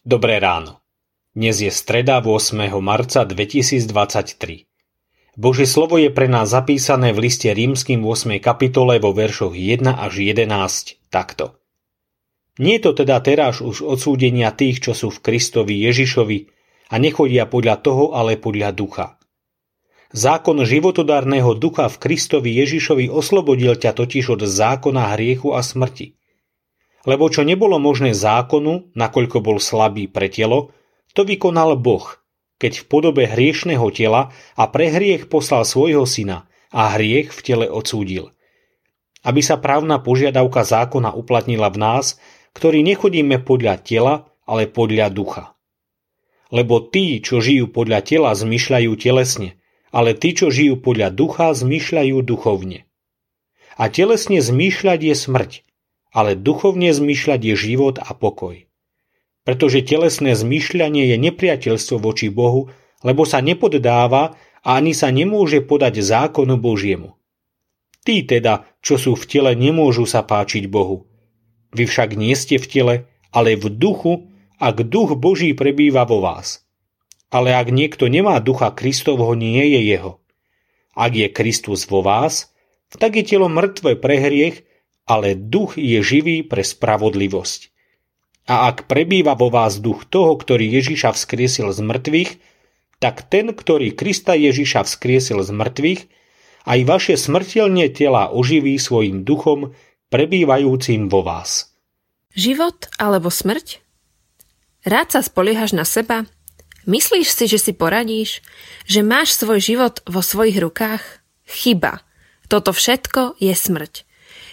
Dobré ráno. Dnes je streda 8. marca 2023. Božie slovo je pre nás zapísané v liste rímským 8. kapitole vo veršoch 1 až 11 takto. Nie je to teda teraz už odsúdenia tých, čo sú v Kristovi Ježišovi a nechodia podľa toho, ale podľa ducha. Zákon životodárneho ducha v Kristovi Ježišovi oslobodil ťa totiž od zákona hriechu a smrti. Lebo čo nebolo možné zákonu, nakoľko bol slabý pre telo, to vykonal Boh, keď v podobe hriešného tela a pre hriech poslal svojho syna a hriech v tele odsúdil. Aby sa právna požiadavka zákona uplatnila v nás, ktorí nechodíme podľa tela, ale podľa ducha. Lebo tí, čo žijú podľa tela, zmyšľajú telesne, ale tí, čo žijú podľa ducha, zmyšľajú duchovne. A telesne zmýšľať je smrť, ale duchovne zmýšľať je život a pokoj. Pretože telesné zmýšľanie je nepriateľstvo voči Bohu, lebo sa nepoddáva a ani sa nemôže podať zákonu Božiemu. Tí teda, čo sú v tele, nemôžu sa páčiť Bohu. Vy však nie ste v tele, ale v duchu, ak duch Boží prebýva vo vás. Ale ak niekto nemá ducha Kristovho, nie je jeho. Ak je Kristus vo vás, tak je telo mŕtve pre hriech, ale duch je živý pre spravodlivosť. A ak prebýva vo vás duch toho, ktorý Ježiša vzkriesil z mŕtvych, tak ten, ktorý Krista Ježiša vzkriesil z mŕtvych, aj vaše smrteľne tela oživí svojim duchom, prebývajúcim vo vás. Život alebo smrť? Rád sa spoliehaš na seba? Myslíš si, že si poradíš? Že máš svoj život vo svojich rukách? Chyba. Toto všetko je smrť.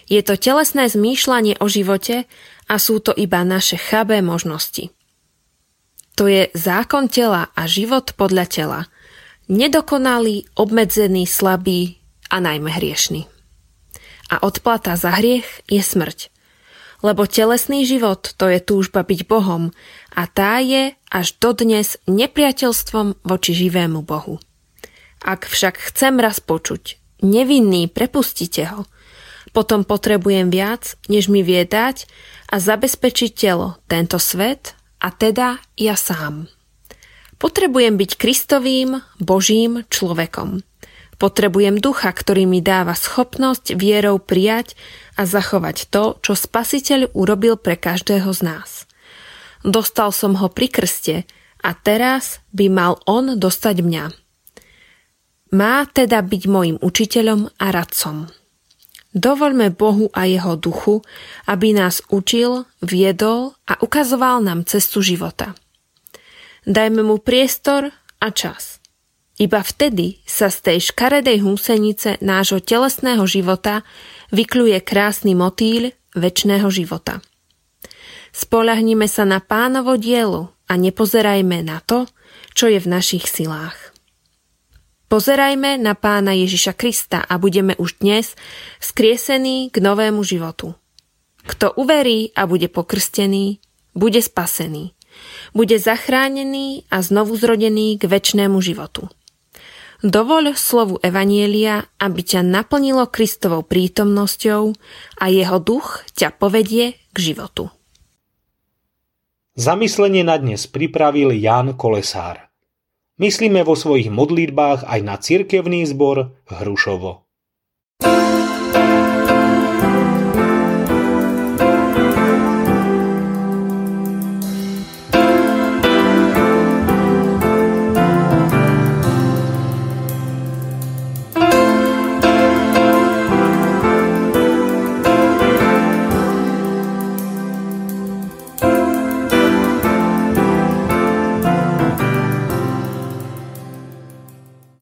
Je to telesné zmýšľanie o živote a sú to iba naše chabé možnosti. To je zákon tela a život podľa tela. Nedokonalý, obmedzený, slabý a najmä hriešný. A odplata za hriech je smrť. Lebo telesný život to je túžba byť Bohom a tá je až dodnes nepriateľstvom voči živému Bohu. Ak však chcem raz počuť, nevinný, prepustite ho – potom potrebujem viac, než mi vie dať a zabezpečiť telo, tento svet a teda ja sám. Potrebujem byť Kristovým, Božím človekom. Potrebujem ducha, ktorý mi dáva schopnosť vierou prijať a zachovať to, čo Spasiteľ urobil pre každého z nás. Dostal som ho pri krste a teraz by mal on dostať mňa. Má teda byť môjim učiteľom a radcom. Dovoľme Bohu a jeho duchu, aby nás učil, viedol a ukazoval nám cestu života. Dajme mu priestor a čas. Iba vtedy sa z tej škaredej húsenice nášho telesného života vykľuje krásny motýľ väčšného života. Spolahnime sa na pánovo dielo a nepozerajme na to, čo je v našich silách. Pozerajme na pána Ježiša Krista a budeme už dnes skriesení k novému životu. Kto uverí a bude pokrstený, bude spasený. Bude zachránený a znovu zrodený k väčšnému životu. Dovoľ slovu Evanielia, aby ťa naplnilo Kristovou prítomnosťou a jeho duch ťa povedie k životu. Zamyslenie na dnes pripravil Ján Kolesár. Myslíme vo svojich modlitbách aj na cirkevný zbor Hrušovo.